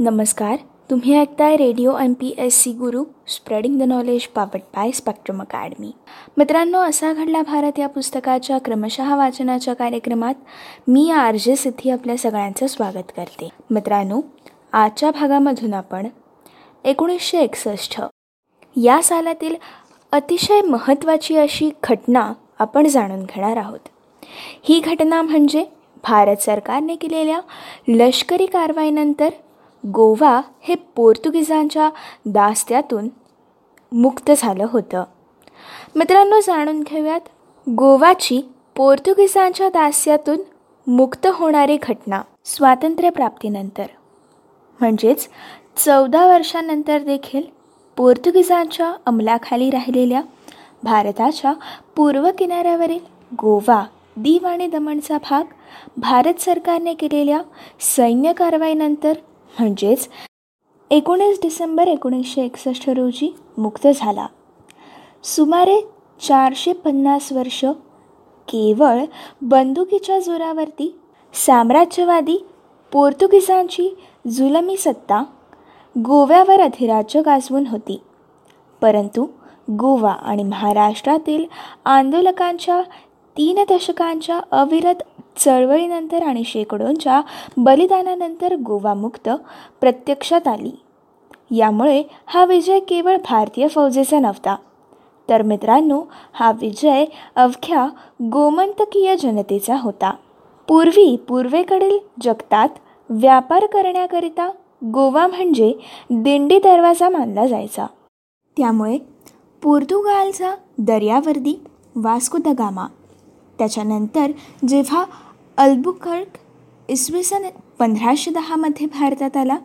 नमस्कार. तुम्ही ऐकताय radio M P S C Guru spreading the knowledge powered by spectrum academy. मित्रांनो असा घडला भारत या पुस्तकाच्या क्रमशः वाचनाच्या कार्यक्रमात. मी आर जे सिद्धी आपल्या सगळ्यांचं स्वागत करते. मित्रांनो आजच्या भागामधून आपण एकोणीसशे एकसष्ट या सालातील अतिशय महत्त्वाची अशी घटना आपण जाणून घेणार आहोत. ही घटना म्हणजे भारत सरकारने केलेल्या लष्करी कारवाईनंतर गोवा हे पोर्तुगीजांच्या दास्त्यातून मुक्त झालं होतं. मित्रांनो जाणून घेऊयात गोवाची पोर्तुगीजांच्या दास्यातून मुक्त होणारी घटना स्वातंत्र्यप्राप्तीनंतर. म्हणजेच चौदा वर्षानंतर देखील पोर्तुगीजांच्या अंमलाखाली राहिलेल्या भारताच्या पूर्व किनाऱ्यावरील गोवा दीव आणि दमणचा भाग भारत सरकारने केलेल्या सैन्य कारवाईनंतर म्हणजेच एकोणीस डिसेंबर एकोणीसशे एकसष्ट रोजी मुक्त झाला. सुमारे चारशे पन्नास वर्ष केवळ बंदुकीच्या जोरावरती साम्राज्यवादी पोर्तुगीजांची जुलमी सत्ता गोव्यावर अधिराज्य गाजवून होती. परंतु गोवा आणि महाराष्ट्रातील आंदोलकांच्या तीन दशकांच्या अविरत चळवळीनंतर आणि शेकडोंच्या बलिदानानंतर गोवामुक्त प्रत्यक्षात आली. यामुळे हा विजय केवळ भारतीय फौजेचा नव्हता. तर मित्रांनो हा विजय अवघ्या गोमंतकीय जनतेचा होता. पूर्वी पूर्वेकडील जगतात व्यापार करण्याकरिता गोवा म्हणजे दिंडी दरवाजा मानला जायचा. त्यामुळे पोर्तुगालचा दर्यावर्दी वास्को द गामा. त्याच्यानंतर जेव्हा अल्बुकर्क इसवी सन पंधराशे दहामध्ये भारतात आला.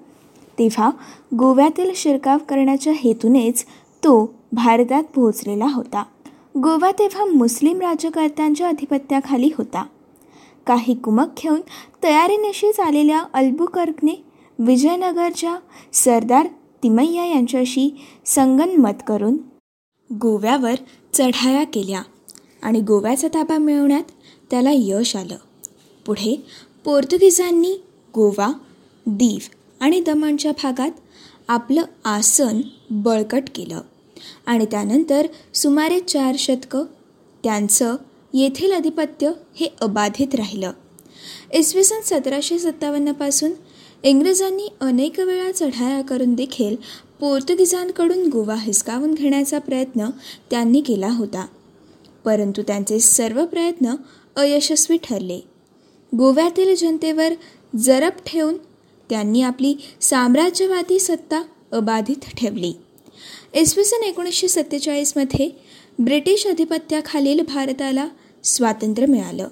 तेव्हा गोव्यातील शिरकाव करण्याच्या हेतूनेच तो भारतात पोहोचलेला होता. गोवा तेव्हा मुस्लिम राज्यकर्त्यांच्या अधिपत्याखाली होता. काही कुमक घेऊन तयारीनिशीच आलेल्या अल्बुकर्कने विजयनगरच्या सरदार तिमय्या यांच्याशी संगनमत करून गोव्यावर चढाया केल्या आणि गोव्याचा ताबा मिळवण्यात त्याला यश आलं. पुढे पोर्तुगीजांनी गोवा दीव आणि दमणच्या भागात आपलं आसन बळकट केलं. आणि त्यानंतर सुमारे चार शतकं त्यांचं येथील आधिपत्य हे अबाधित राहिलं. इसवी सन सतराशे सत्तावन्नपासून इंग्रजांनी अनेक वेळा चढाया करून देखील पोर्तुगीजांकडून गोवा हिसकावून घेण्याचा प्रयत्न त्यांनी केला होता. परंतु त्यांचे सर्व प्रयत्न अयशस्वी ठरले. गोव्यातील जनतेवर जरब ठेवून त्यांनी आपली साम्राज्यवादी सत्ता अबाधित ठेवली. इसवी सन एकोणीसशे सत्तेचाळीसमध्ये ब्रिटिश अधिपत्याखालील भारताला स्वातंत्र्य मिळालं.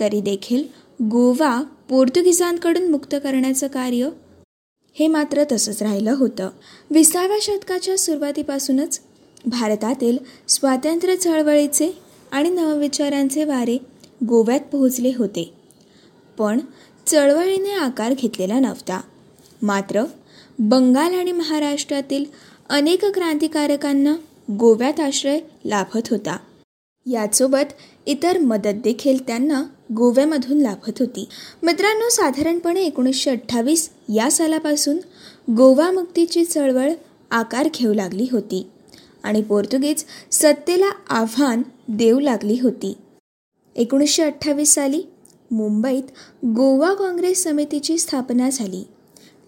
तरी देखील गोवा पोर्तुगीजांकडून मुक्त करण्याचं कार्य हे मात्र तसंच राहिलं होतं. विसाव्या शतकाच्या सुरुवातीपासूनच भारतातील स्वातंत्र्य चळवळीचे आणि नवविचारांचे वारे गोव्यात पोहोचले होते. पण चळवळीने आकार घेतलेला नव्हता. मात्र बंगाल आणि महाराष्ट्रातील अनेक क्रांतिकारकांना गोव्यात आश्रय लाभत होता. यासोबत इतर मदत देखील त्यांना गोव्यामधून लाभत होती. मित्रांनो साधारणपणे एकोणीसशे अठ्ठावीस या सालापासून गोवा मुक्तीची चळवळ आकार घेऊ लागली होती आणि पोर्तुगीज सत्तेला आव्हान देऊ लागली होती. एकोणीसशे अठ्ठावीस साली मुंबईत गोवा काँग्रेस समितीची स्थापना झाली.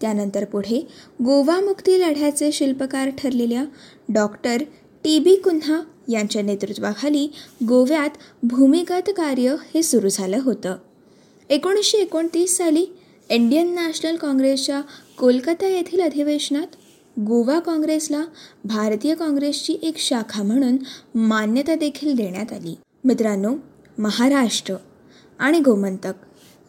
त्यानंतर पुढे गोवा मुक्ती लढ्याचे शिल्पकार ठरलेल्या डॉक्टर टी बी कुन्हा यांच्या नेतृत्वाखाली गोव्यात भूमिगत कार्य हे सुरू झालं होतं. एकोणीसशे एकोणतीस साली इंडियन नॅशनल काँग्रेसच्या कोलकाता येथील अधिवेशनात गोवा काँग्रेसला भारतीय काँग्रेसची एक शाखा म्हणून मान्यता देखील देण्यात आली. मित्रांनो महाराष्ट्र. आणि गोमंतक.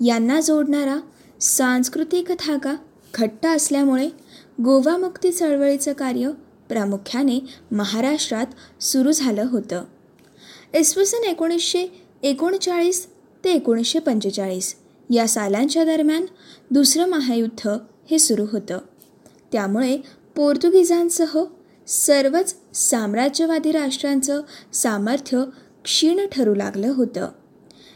यांना जोडणारा सांस्कृतिक धागा घट्ट असल्यामुळे गोवा मुक्ती चळवळीचं कार्य प्रामुख्याने महाराष्ट्रात सुरू झालं होतं. इसवी सन एकोणीसशे एकोणचाळीस ते एकोणीसशे पंचेचाळीस या सालांच्या दरम्यान दुसरं महायुद्ध हे सुरू होतं. त्यामुळे पोर्तुगीजांसह सर्वच साम्राज्यवादी राष्ट्रांचं सामर्थ्य क्षीण ठरू लागलं होतं.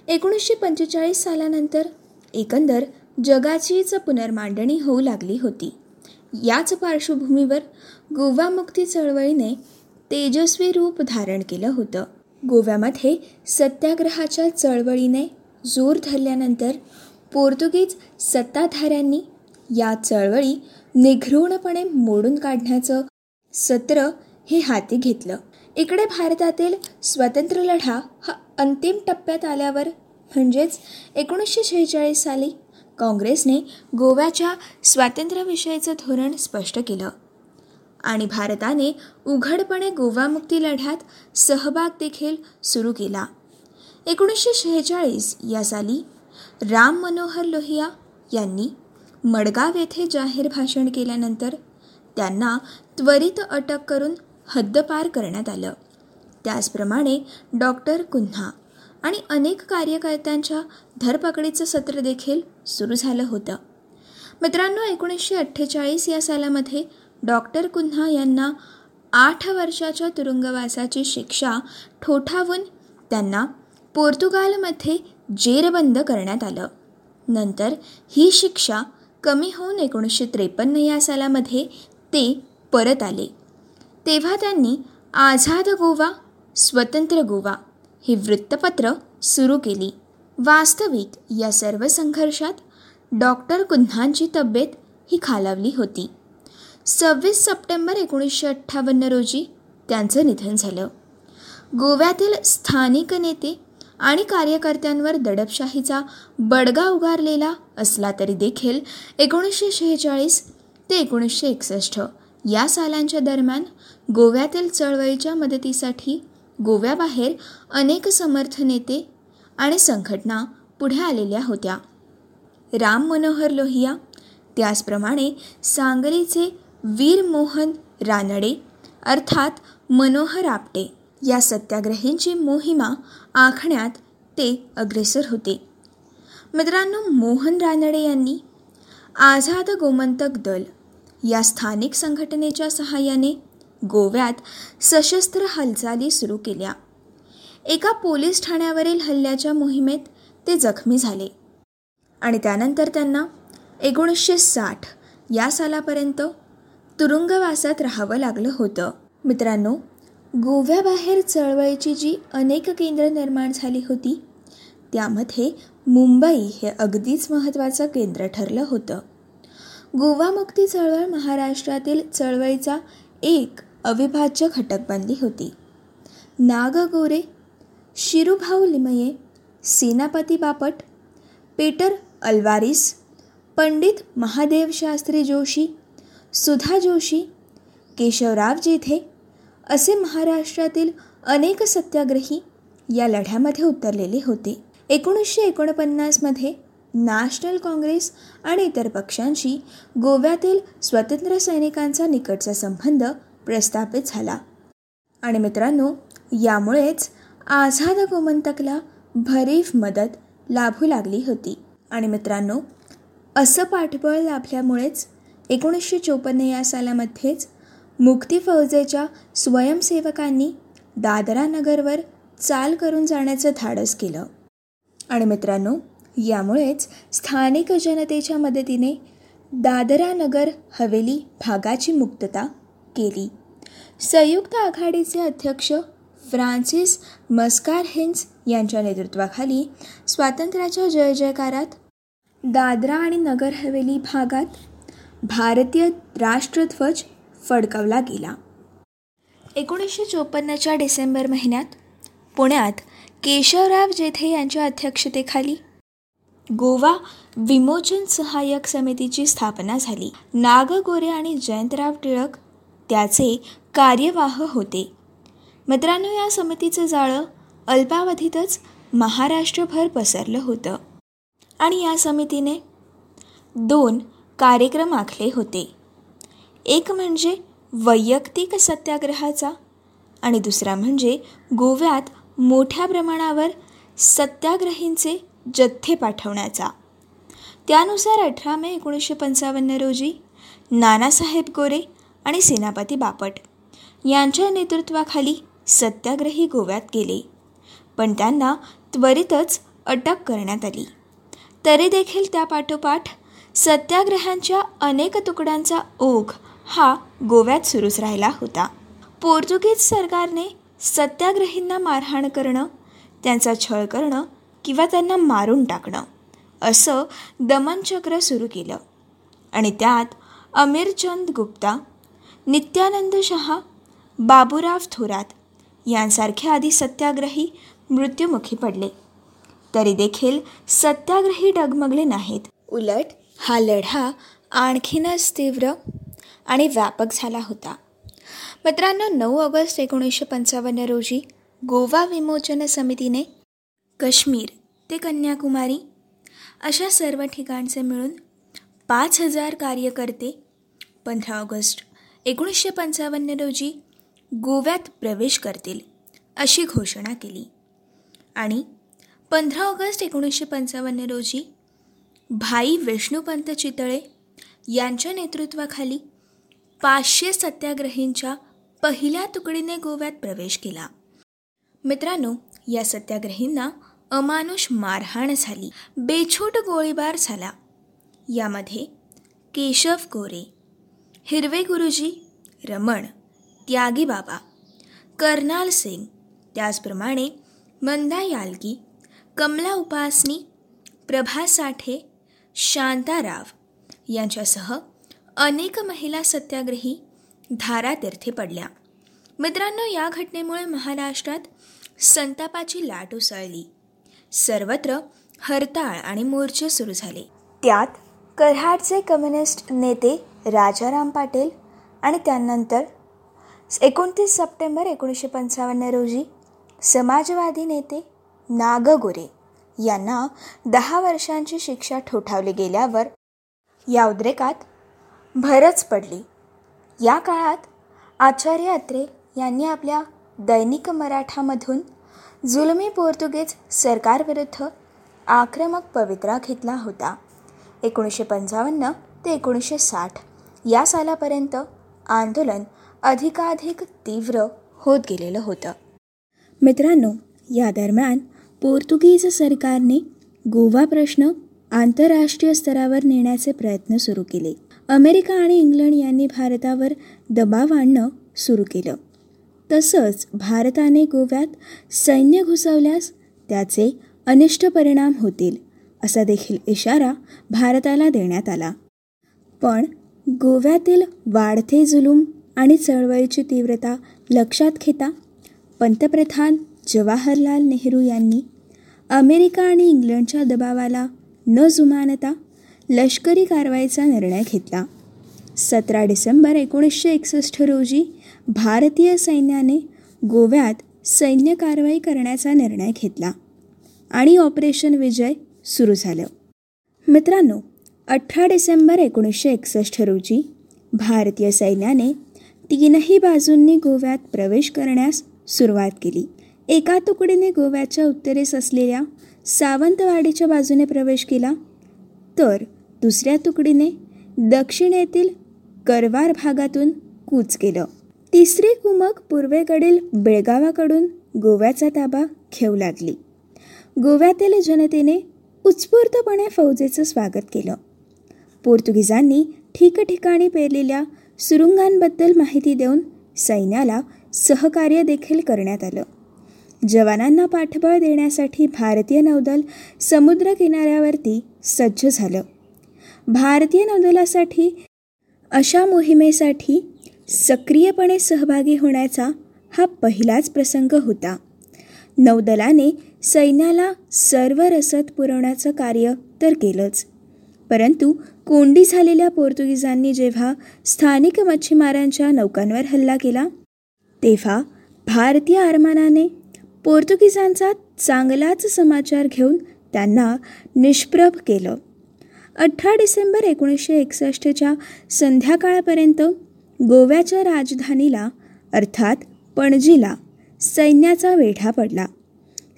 एकोणीसशे पंचेचाळीस सालानंतर एकंदर जगाचीच पुनर्मांडणी होऊ लागली होती. याच पार्श्वभूमीवर गोवामुक्ती चळवळीने तेजस्वी रूप धारण केलं होतं. गोव्यामध्ये सत्याग्रहाच्या चळवळीने जोर धरल्यानंतर पोर्तुगीज सत्ताधाऱ्यांनी या चळवळी निघृणपणे मोडून काढण्याचं सत्र हे हाती घेतलं. इकडे भारतातील स्वतंत्र लढा हा अंतिम टप्प्यात आल्यावर म्हणजेच एकोणीसशे शेहेचाळीस साली काँग्रेसने गोव्याच्या स्वातंत्र्याविषयीचं धोरण स्पष्ट केलं. आणि भारताने उघडपणे गोवामुक्ती लढ्यात सहभाग देखील सुरू केला. एकोणीसशे शेहेचाळीस या साली राम मनोहर लोहिया यांनी मडगाव येथे जाहीर भाषण केल्यानंतर त्यांना त्वरित अटक करून हद्दपार करण्यात आलं. त्याचप्रमाणे डॉक्टर कुन्हा आणि अनेक कार्यकर्त्यांच्या धरपकडीचं सत्र देखील सुरू झालं होतं. मित्रांनो एकोणीसशे अठ्ठेचाळीस या सालामध्ये डॉक्टर कुन्हा यांना आठ वर्षाच्या तुरुंगवासाची शिक्षा ठोठावून त्यांना पोर्तुगालमध्ये जेरबंद करण्यात आलं. नंतर ही शिक्षा कमी होऊन एकोणीसशे त्रेपन्न या सालामध्ये ते परत आले. तेव्हा त्यांनी आझाद गोवा स्वतंत्र गोवा ही वृत्तपत्र सुरू केली. वास्तविक या सर्व संघर्षात डॉक्टर कुन्हांची तब्येत ही खालावली होती. सव्वीस सप्टेंबर एकोणीसशे अठ्ठावन्न रोजी त्यांचं निधन झालं. गोव्यातील स्थानिक नेते आणि कार्यकर्त्यांवर दडपशाहीचा बडगा उगारलेला असला तरी देखील एकोणीसशे शेहेचाळीस ते एकोणीसशे एकसष्ट या सालांच्या दरम्यान गोव्यातील चळवळीच्या मदतीसाठी गोव्याबाहेर अनेक समर्थ नेते आणि संघटना पुढे आलेल्या होत्या. राम मनोहर लोहिया त्याचप्रमाणे सांगलीचे वीर मोहन रानडे अर्थात मनोहर आपटे या सत्याग्रहींची मोहिमा आखण्यात ते अग्रेसर होते. मित्रांनो मोहन रानडे यांनी आझाद गोमंतक दल या स्थानिक संघटनेच्या सहाय्याने गोव्यात सशस्त्र हालचाली सुरू केल्या. एका पोलीस ठाण्यावरील हल्ल्याच्या मोहिमेत ते जखमी झाले आणि त्यानंतर त्यांना एकोणीसशे साठ या सालापर्यंत तुरुंगवासात राहावं लागलं होतं. मित्रांनो गोव्याबाहेर चळवळीची जी अनेक केंद्र निर्माण झाली होती त्यामध्ये मुंबई हे अगदीच महत्त्वाचं केंद्र ठरलं होतं. गोवा मुक्ती चळवळ महाराष्ट्रातील चळवळीचा एक अविभाज्य घटक बनली होती. नाग गोरे शिरुभाऊ लिमये सेनापती बापट पेटर अल्वारिस पंडित महादेव शास्त्री जोशी सुधा जोशी केशवराव जेथे असे महाराष्ट्रातील अनेक सत्याग्रही या लढ्यामध्ये उतरलेले होते. एकोणीसशे एकोणपन्नासमध्ये नॅशनल काँग्रेस आणि इतर पक्षांशी गोव्यातील स्वतंत्र सैनिकांचा निकटचा संबंध प्रस्थापित झाला. आणि मित्रांनो यामुळेच आझाद गोमंतकला भरीव मदत लाभू लागली होती. आणि मित्रांनो असं पाठबळ लाभल्यामुळेच एकोणीसशे चोपन्न या सालामध्येच मुक्ती फौजेच्या स्वयंसेवकांनी दादरा नगरवर चाल करून जाण्याचं धाडस केलं. आणि मित्रांनो यामुळेच स्थानिक जनतेच्या मदतीने दादरा नगर हवेली भागाची मुक्तता केली. संयुक्त आघाडीचे अध्यक्ष फ्रान्सिस मस्कार हिन्स यांच्या नेतृत्वाखाली स्वातंत्र्याच्या जय जयकारात दादरा आणि नगर हवेली भागात भारतीय राष्ट्रध्वज फडकवला गेला. एकोणीसशे चोपन्नच्या डिसेंबर महिन्यात पुण्यात केशवराव जेथे यांच्या अध्यक्षतेखाली गोवा विमोचन सहाय्यक समितीची स्थापना झाली. नाग गोरे आणि जयंतराव टिळक त्याचे कार्यवाह होते. मित्रांनो या समितीचं जाळं अल्पावधीतच महाराष्ट्रभर पसरलं होतं आणि या समितीने दोन कार्यक्रम आखले होते. एक म्हणजे वैयक्तिक सत्याग्रहाचा आणि दुसरा म्हणजे गोव्यात मोठ्या प्रमाणावर सत्याग्रहींचे जथ्थे पाठवण्याचा. त्यानुसार अठरा मे एकोणीसशे पंचावन्न रोजी नानासाहेब गोरे आणि सेनापती बापट यांच्या नेतृत्वाखाली सत्याग्रही गोव्यात गेले. पण त्यांना त्वरितच अटक करण्यात आली. तरी देखील त्यापाठोपाठ सत्याग्रहांच्या अनेक तुकड्यांचा ओघ हा गोव्यात सुरूच राहिला होता. पोर्तुगीज सरकारने सत्याग्रहींना मारहाण करणं त्यांचा छळ करणं किंवा त्यांना मारून टाकणं असं दमनचक्र सुरू केलं. आणि त्यात अमीरचंद गुप्ता नित्यानंद शहा बाबूराव थोरात यांसारखे आधी सत्याग्रही मृत्युमुखी पडले. तरी देखील सत्याग्रही डगमगले नाहीत. उलट हा लढा आणखीनच तीव्र आणि व्यापक झाला होता. मित्रांनो नऊ ऑगस्ट एकोणीसशे पंचावन्न रोजी गोवा विमोचन समितीने काश्मीर ते कन्याकुमारी अशा सर्व ठिकाणचे मिळून पाच हजार कार्यकर्ते पंधरा ऑगस्ट एकोणीसशे पंचावन्न रोजी गोव्यात प्रवेश करतील अशी घोषणा केली. आणि पंधरा ऑगस्ट एकोणीसशे पंचावन्न रोजी भाई विष्णुपंत चितळे यांच्या नेतृत्वाखाली पाचशे सत्याग्रहींच्या पहिल्या तुकडीने गोव्यात प्रवेश केला. मित्रांनो या सत्याग्रहींना अमानुष मारहाण झाली. बेछूट गोळीबार झाला. यामध्ये केशव गोरे हिरवे गुरुजी रमण त्यागी बाबा कर्नाल सिंग त्याचप्रमाणे मंदा यालगी कमला उपासनी प्रभा साठे शांता राव यांच्यासह अनेक महिला सत्याग्रही धारातीर्थी पडल्या. मित्रांनो या घटनेमुळे महाराष्ट्रात संतापाची लाट उसळली. सर्वत्र हरताळ आणि मोर्चे सुरू झाले. त्यात कराडचे कम्युनिस्ट नेते राजाराम पाटील आणि त्यानंतर एकोणतीस सप्टेंबर एकोणीसशे पंचावन्न रोजी समाजवादी नेते नागगोरे यांना दहा वर्षांची शिक्षा ठोठावली गेल्यावर या उद्रेकात भरच पडली. या काळात आचार्य अत्रे यांनी आपल्या दैनिक मराठामधून जुलमी पोर्तुगीज सरकारविरुद्ध आक्रमक पवित्रा घेतला होता. एकोणीसशे पंचावन्न ते एकोणीसशे साठ. या सालापर्यंत आंदोलन अधिकाधिक तीव्र होत गेलेलं होतं. मित्रांनो या दरम्यान पोर्तुगीज सरकारने गोवा प्रश्न आंतरराष्ट्रीय स्तरावर नेण्याचे प्रयत्न सुरू केले. अमेरिका आणि इंग्लंड यांनी भारतावर दबाव आणणं सुरू केलं. तसंच भारताने गोव्यात सैन्य घुसवल्यास त्याचे अनिष्ट परिणाम होतील असा देखील इशारा भारताला देण्यात आला. पण गोव्यातील वाढते जुलूम आणि चळवळीची तीव्रता लक्षात घेता पंतप्रधान जवाहरलाल नेहरू यांनी अमेरिका आणि इंग्लंडच्या दबावाला न जुमानता लष्करी कारवाईचा निर्णय घेतला. सतरा डिसेंबर एकोणीसशे एकसष्ट रोजी भारतीय सैन्याने गोव्यात सैन्य कारवाई करण्याचा निर्णय घेतला आणि ऑपरेशन विजय सुरू झालं. मित्रांनो अठरा डिसेंबर एकोणीसशे एकसष्ट रोजी भारतीय सैन्याने तीनही बाजूंनी गोव्यात प्रवेश करण्यास सुरुवात केली. एका तुकडीने गोव्याच्या उत्तरेस असलेल्या सावंतवाडीच्या बाजूने प्रवेश केला तर दुसऱ्या तुकडीने दक्षिणेतील करवार भागातून कूच केलं. तिसरी कुमक पूर्वेकडील बेळगावाकडून गोव्याचा ताबा घेऊ लागली. गोव्यातील जनतेने उत्स्फूर्तपणे फौजेचं स्वागत केलं. पोर्तुगीजांनी ठिकठिकाणी पेरलेल्या सुरुंगांबद्दल माहिती देऊन सैन्याला सहकार्य देखील करण्यात आलं. जवानांना पाठबळ देण्यासाठी भारतीय नौदल समुद्र किनाऱ्यावरती सज्ज झालं. भारतीय नौदलासाठी अशा मोहिमेसाठी सक्रियपणे सहभागी होण्याचा हा पहिलाच प्रसंग होता. नौदलाने सैन्याला सर्व रसद पुरवण्याचं कार्य तर केलंच परंतु कोंडी झालेल्या पोर्तुगीजांनी जेव्हा स्थानिक मच्छीमारांच्या नौकांवर हल्ला केला तेव्हा भारतीय आरमानाने पोर्तुगीजांचा चांगलाच समाचार घेऊन त्यांना निष्प्रभ केलं. अठरा डिसेंबर एकोणीसशे एकसष्टच्या संध्याकाळपर्यंत गोव्याच्या राजधानीला अर्थात पणजीला सैन्याचा वेढा पडला.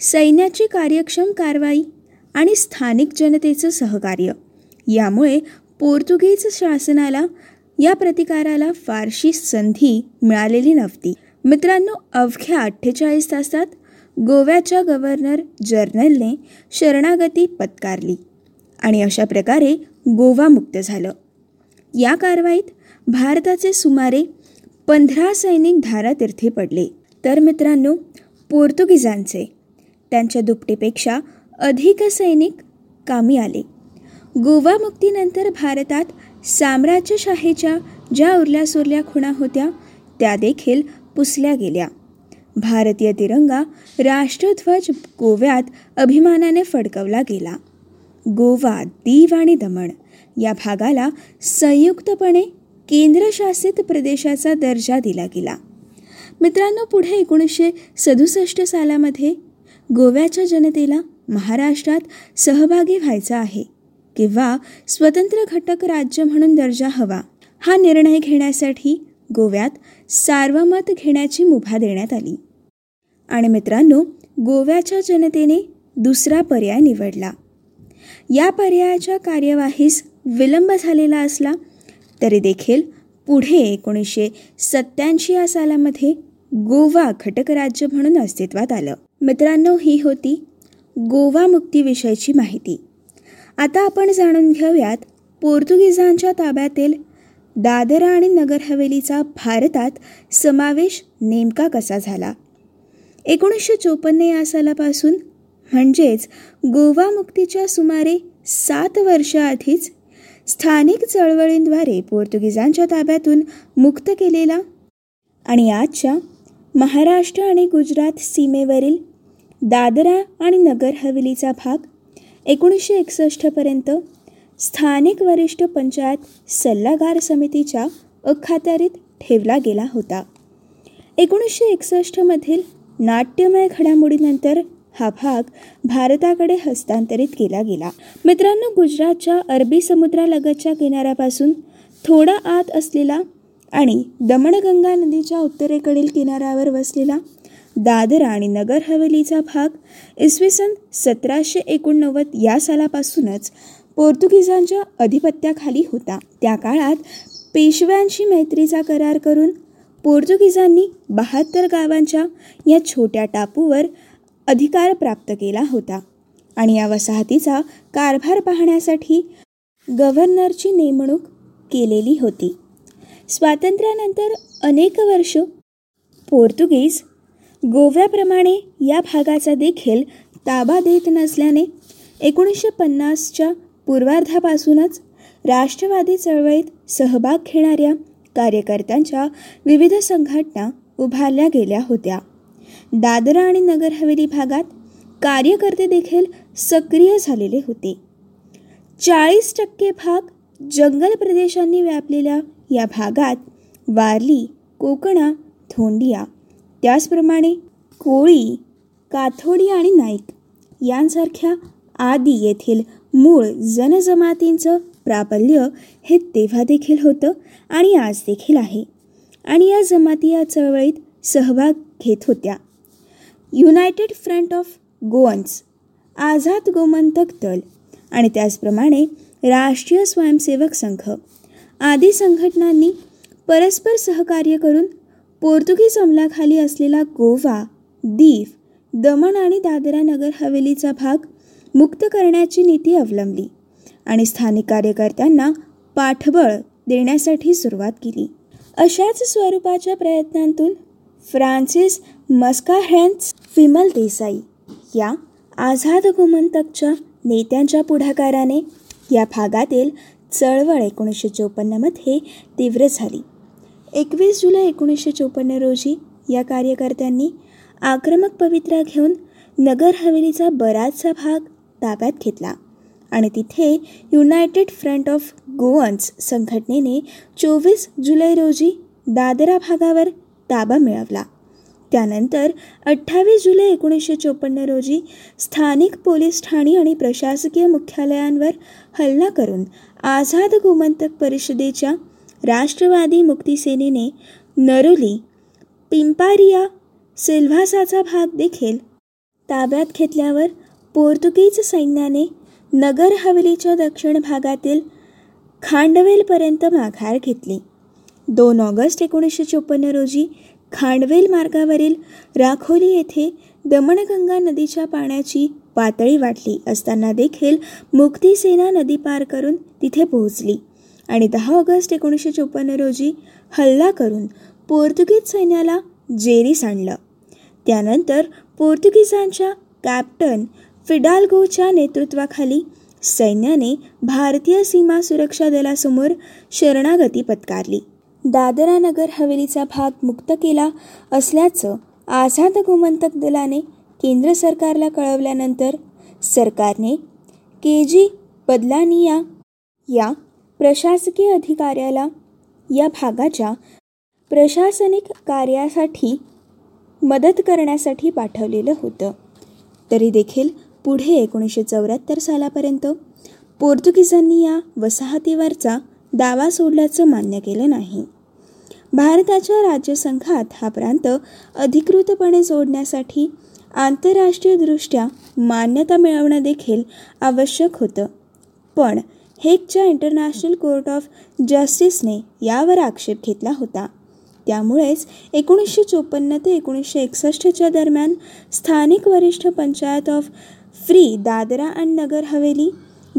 सैन्याची कार्यक्षम कारवाई आणि स्थानिक जनतेचं सहकार्य यामुळे पोर्तुगीज शासनाला या प्रतिकाराला फारशी संधी मिळालेली नव्हती. मित्रांनो अवघ्या अठ्ठेचाळीस तासात गोव्याच्या गव्हर्नर जनरलने शरणागती पत्कारली आणि अशा प्रकारे गोवा मुक्त झालं. या कारवाईत भारताचे सुमारे पंधरा सैनिक धारातीर्थी पडले. तर मित्रांनो पोर्तुगीजांचे त्यांच्या दुपटीपेक्षा अधिक सैनिक कामी आले. गोवा मुक्तीनंतर भारतात साम्राज्यशाहीच्या ज्या उरल्या सुरल्या खुणा होत्या त्या देखील पुसल्या गेल्या. भारतीय तिरंगा राष्ट्रध्वज गोव्यात अभिमानाने फडकवला गेला. गोवा दीव आणि दमण या भागाला संयुक्तपणे केंद्रशासित प्रदेशाचा दर्जा दिला गेला. मित्रांनो पुढे एकोणीसशे सदुसष्ट सालामध्ये गोव्याच्या जनतेला महाराष्ट्रात सहभागी व्हायचा आहे. किंवा स्वतंत्र घटक राज्य म्हणून दर्जा हवा. हा निर्णय घेण्यासाठी गोव्यात सार्वमत घेण्याची मुभा देण्यात आली. आणि मित्रांनो गोव्याच्या जनतेने दुसरा पर्याय निवडला. या पर्यायाच्या कार्यवाहीस विलंब झालेला असला तरी देखील पुढे एकोणीसशे सत्त्याऐंशी या सालामध्ये गोवा घटक राज्य म्हणून अस्तित्वात आलं. मित्रांनो ही होती गोवा मुक्तीविषयीची माहिती. आता आपण जाणून घेऊयात पोर्तुगीजांच्या ताब्यातील दादरा आणि नगर हवेलीचा भारतात समावेश नेमका कसा झाला? एकोणीसशे चोपन्न या सालापासून म्हणजेच गोवा मुक्तीच्या सुमारे सात वर्षाआधीच स्थानिक चळवळींद्वारे पोर्तुगीजांच्या ताब्यातून मुक्त केलेला आणि आजच्या महाराष्ट्र आणि गुजरात सीमेवरील दादरा आणि नगर हवेलीचा भाग एकोणीसशे एकसष्टपर्यंत स्थानिक वरिष्ठ पंचायत सल्लागार समितीच्या अखात्यारीत ठेवला गेला होता. एकोणीसशे एकसष्टमधील नाट्यमय घडामोडीनंतर हा भाग भारताकडे हस्तांतरित केला गेला. मित्रांनो गुजरातच्या अरबी समुद्रालगतच्या किनाऱ्यापासून थोडा आत असलेला आणि दमणगंगा नदीच्या उत्तरेकडील किनाऱ्यावर वसलेला दादरा आणि नगर हवेलीचा भाग इसवी सन सतराशे एकोणनव्वद या सालापासूनच पोर्तुगीजांच्या अधिपत्याखाली होता. त्या काळात पेशव्यांशी मैत्रीचा करार करून पोर्तुगीजांनी बहात्तर गावांच्या या छोट्या टापूवर अधिकार प्राप्त केला होता आणि या वसाहतीचा कारभार पाहण्यासाठी गव्हर्नरची नेमणूक केलेली होती. स्वातंत्र्यानंतर अनेक वर्ष पोर्तुगीज गोव्याप्रमाणे या भागाचा देखील ताबा देत नसल्याने एकोणीसशे पन्नासच्या पूर्वार्धापासूनच राष्ट्रवादी चळवळीत सहभाग घेणाऱ्या कार्यकर्त्यांच्या विविध संघटना उभारल्या गेल्या होत्या. दादरा आणि नगर हवेली भागात कार्यकर्ते देखील सक्रिय झालेले होते. चाळीस टक्के भाग जंगल प्रदेशांनी व्यापलेल्या या भागात वारली कोकणा धोंडिया त्याचप्रमाणे कोळी काथोडी आणि नाईक यांसारख्या आदी येथील मूळ जनजमातींचं प्राबल्य हे तेव्हा देखील होतं आणि आज देखील आहे. आणि या जमाती या चळवळीत सहभाग घेत होत्या. United Front of Goans Azad Gomantak Dal आणि त्याचप्रमाणे राष्ट्रीय स्वयंसेवक संघ आदी संघटनांनी परस्पर सहकार्य करून पोर्तुगीज अंमलाखाली असलेला गोवा दीव दमण आणि दादरा नगर हवेलीचा भाग मुक्त करण्याची नीती अवलंबली आणि स्थानिक कार्यकर्त्यांना पाठबळ देण्यासाठी सुरुवात केली. अशाच स्वरूपाच्या प्रयत्नांतून फ्रान्सिस मस्काहेन्स विमल देसाई या आझाद गोमंतकच्या नेत्यांच्या पुढाकाराने या भागातील चळवळ एकोणीसशे चोपन्नमध्ये तीव्र झाली. एकवीस जुलै एकोणीसशे चोपन्न रोजी या कार्यकर्त्यांनी आक्रमक पवित्रा घेऊन नगर हवेलीचा बराचसा भाग ताब्यात घेतला आणि तिथे युनायटेड फ्रंट ऑफ गोवन्स संघटनेने चोवीस जुलै रोजी दादरा भागावर ताबा मिळवला. त्यानंतर अठ्ठावीस जुलै एकोणीसशे चोपन्न रोजी स्थानिक पोलीस ठाणी आणि प्रशासकीय मुख्यालयांवर हल्ला करून आझाद गोमंतक परिषदेच्या राष्ट्रवादी मुक्तीसेनेने नरोली पिंपारिया सिल्व्हासाचा भाग देखील ताब्यात घेतल्यावर पोर्तुगीज सैन्याने नगर हवेलीच्या दक्षिण भागातील खांडवेलपर्यंत माघार घेतली. दोन ऑगस्ट एकोणीसशे चोपन्न रोजी खांडवेल मार्गावरील राखोली येथे दमणगंगा नदीच्या पाण्याची पातळी वाढली असताना देखील मुक्ती सेना नदी पार करून तिथे पोहोचली. आणि दहा ऑगस्ट एकोणीसशे चोपन्न रोजी हल्ला करून पोर्तुगीज सैन्याला जेरीस आणलं. त्यानंतर पोर्तुगीजांच्या कॅप्टन फिडाल्गोच्या नेतृत्वाखाली सैन्याने भारतीय सीमा सुरक्षा दलासमोर शरणागती पत्कारली. दादरा नगर हवेलीचा भाग मुक्त केला असल्याचं आझाद गोमंतक दलाने केंद्र सरकारला कळवल्यानंतर सरकारने के जी बदलानिया या प्रशासकीय अधिकाऱ्याला या भागाच्या प्रशासनिक कार्यासाठी मदत करण्यासाठी पाठवलेलं होतं. तरी देखील पुढे एकोणीसशे चौऱ्याहत्तर सालापर्यंत पोर्तुगीजांनी या वसाहतीवरचा दावा सोडल्याचं मान्य केलं नाही. भारताच्या राज्यसंघात हा प्रांत अधिकृतपणे जोडण्यासाठी आंतरराष्ट्रीयदृष्ट्या मान्यता मिळवणं देखील आवश्यक होतं. पण हेगच्या इंटरनॅशनल कोर्ट ऑफ जस्टिसने यावर आक्षेप घेतला होता. त्यामुळेच एकोणीसशे चोपन्न ते एकोणीसशे एकसष्टच्या दरम्यान स्थानिक Varishtha Panchayat of free Dadra and Nagar Haveli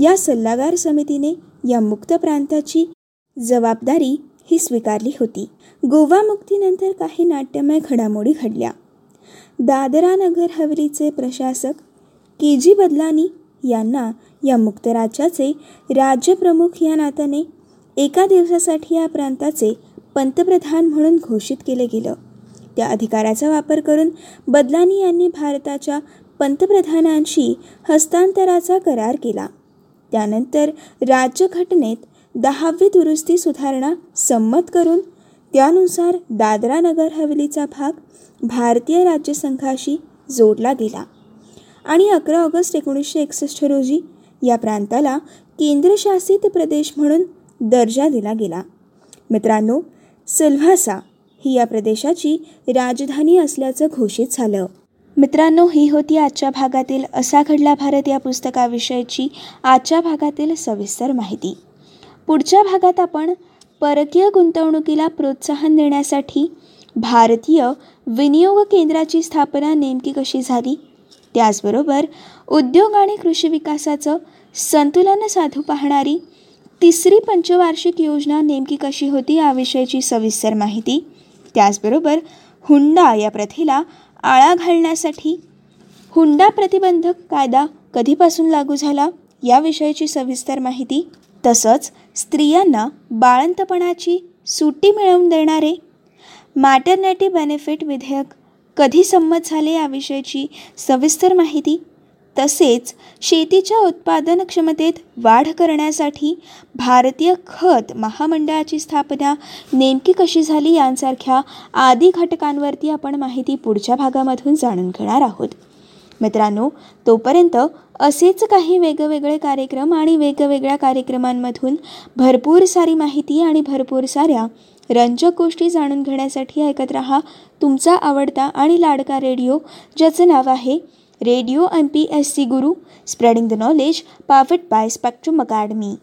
या सल्लागार समितीने या मुक्त प्रांताची जबाबदारी ही स्वीकारली होती. गोवा मुक्तीनंतर काही नाट्यमय घडामोडी घडल्या. दादरा नगर हवेलीचे प्रशासक के जी बदलानी यांना या मुक्त राज्याचे राज्यप्रमुख या नात्याने एका दिवसासाठी या प्रांताचे पंतप्रधान म्हणून घोषित केलं गेलं. त्या अधिकाराचा वापर करून बदलानी यांनी भारताच्या पंतप्रधानांशी हस्तांतराचा करार केला. त्यानंतर राज्यघटनेत दहावी दुरुस्ती सुधारणा संमत करून त्यानुसार दादरा नगर हवेलीचा भाग भारतीय राज्यसंघाशी जोडला गेला. आणि अकरा ऑगस्ट एकोणीसशे एकसष्ट रोजी या प्रांताला केंद्रशासित प्रदेश म्हणून दर्जा दिला गेला. मित्रांनो सिल्व्हासा ही या प्रदेशाची राजधानी असल्याचं घोषित झालं. मित्रांनो ही होती आजच्या भागातील असा घडला भारत या पुस्तकाविषयीची आजच्या भागातील सविस्तर माहिती. पुढच्या भागात आपण परकीय गुंतवणुकीला प्रोत्साहन देण्यासाठी भारतीय विनियोग केंद्राची स्थापना नेमकी कशी झाली? त्याचबरोबर उद्योग आणि कृषी विकासाचं संतुलन साधू पाहणारी तिसरी पंचवार्षिक योजना नेमकी कशी होती याविषयीची सविस्तर माहिती. त्याचबरोबर हुंडा या प्रथेला आळा घालण्यासाठी हुंडा प्रतिबंधक कायदा कधीपासून लागू झाला याविषयीची सविस्तर माहिती. तसंच स्त्रियांना बाळंतपणाची सुट्टी मिळवून देणारे मॅटर्निटी बेनिफिट विधेयक कधी संमत झाले याविषयीची सविस्तर माहिती. तसेच शेतीच्या उत्पादन क्षमतेत वाढ करण्यासाठी भारतीय खत महामंडळाची स्थापना नेमकी कशी झाली यांसारख्या आदी घटकांवरती आपण माहिती पुढच्या भागामधून जाणून घेणार आहोत. मित्रांनो तोपर्यंत असेच काही वेगवेगळे कार्यक्रम आणि वेगवेगळ्या कार्यक्रमांमधून भरपूर सारी माहिती आणि भरपूर साऱ्या रंजक गोष्टी जाणून घेण्यासाठी ऐकत रहा. तुमचा आवडता आणि लाडका रेडिओ ज्याचं नाव आहे Radio MPSC Guru, spreading the knowledge powered by Spectrum Academy.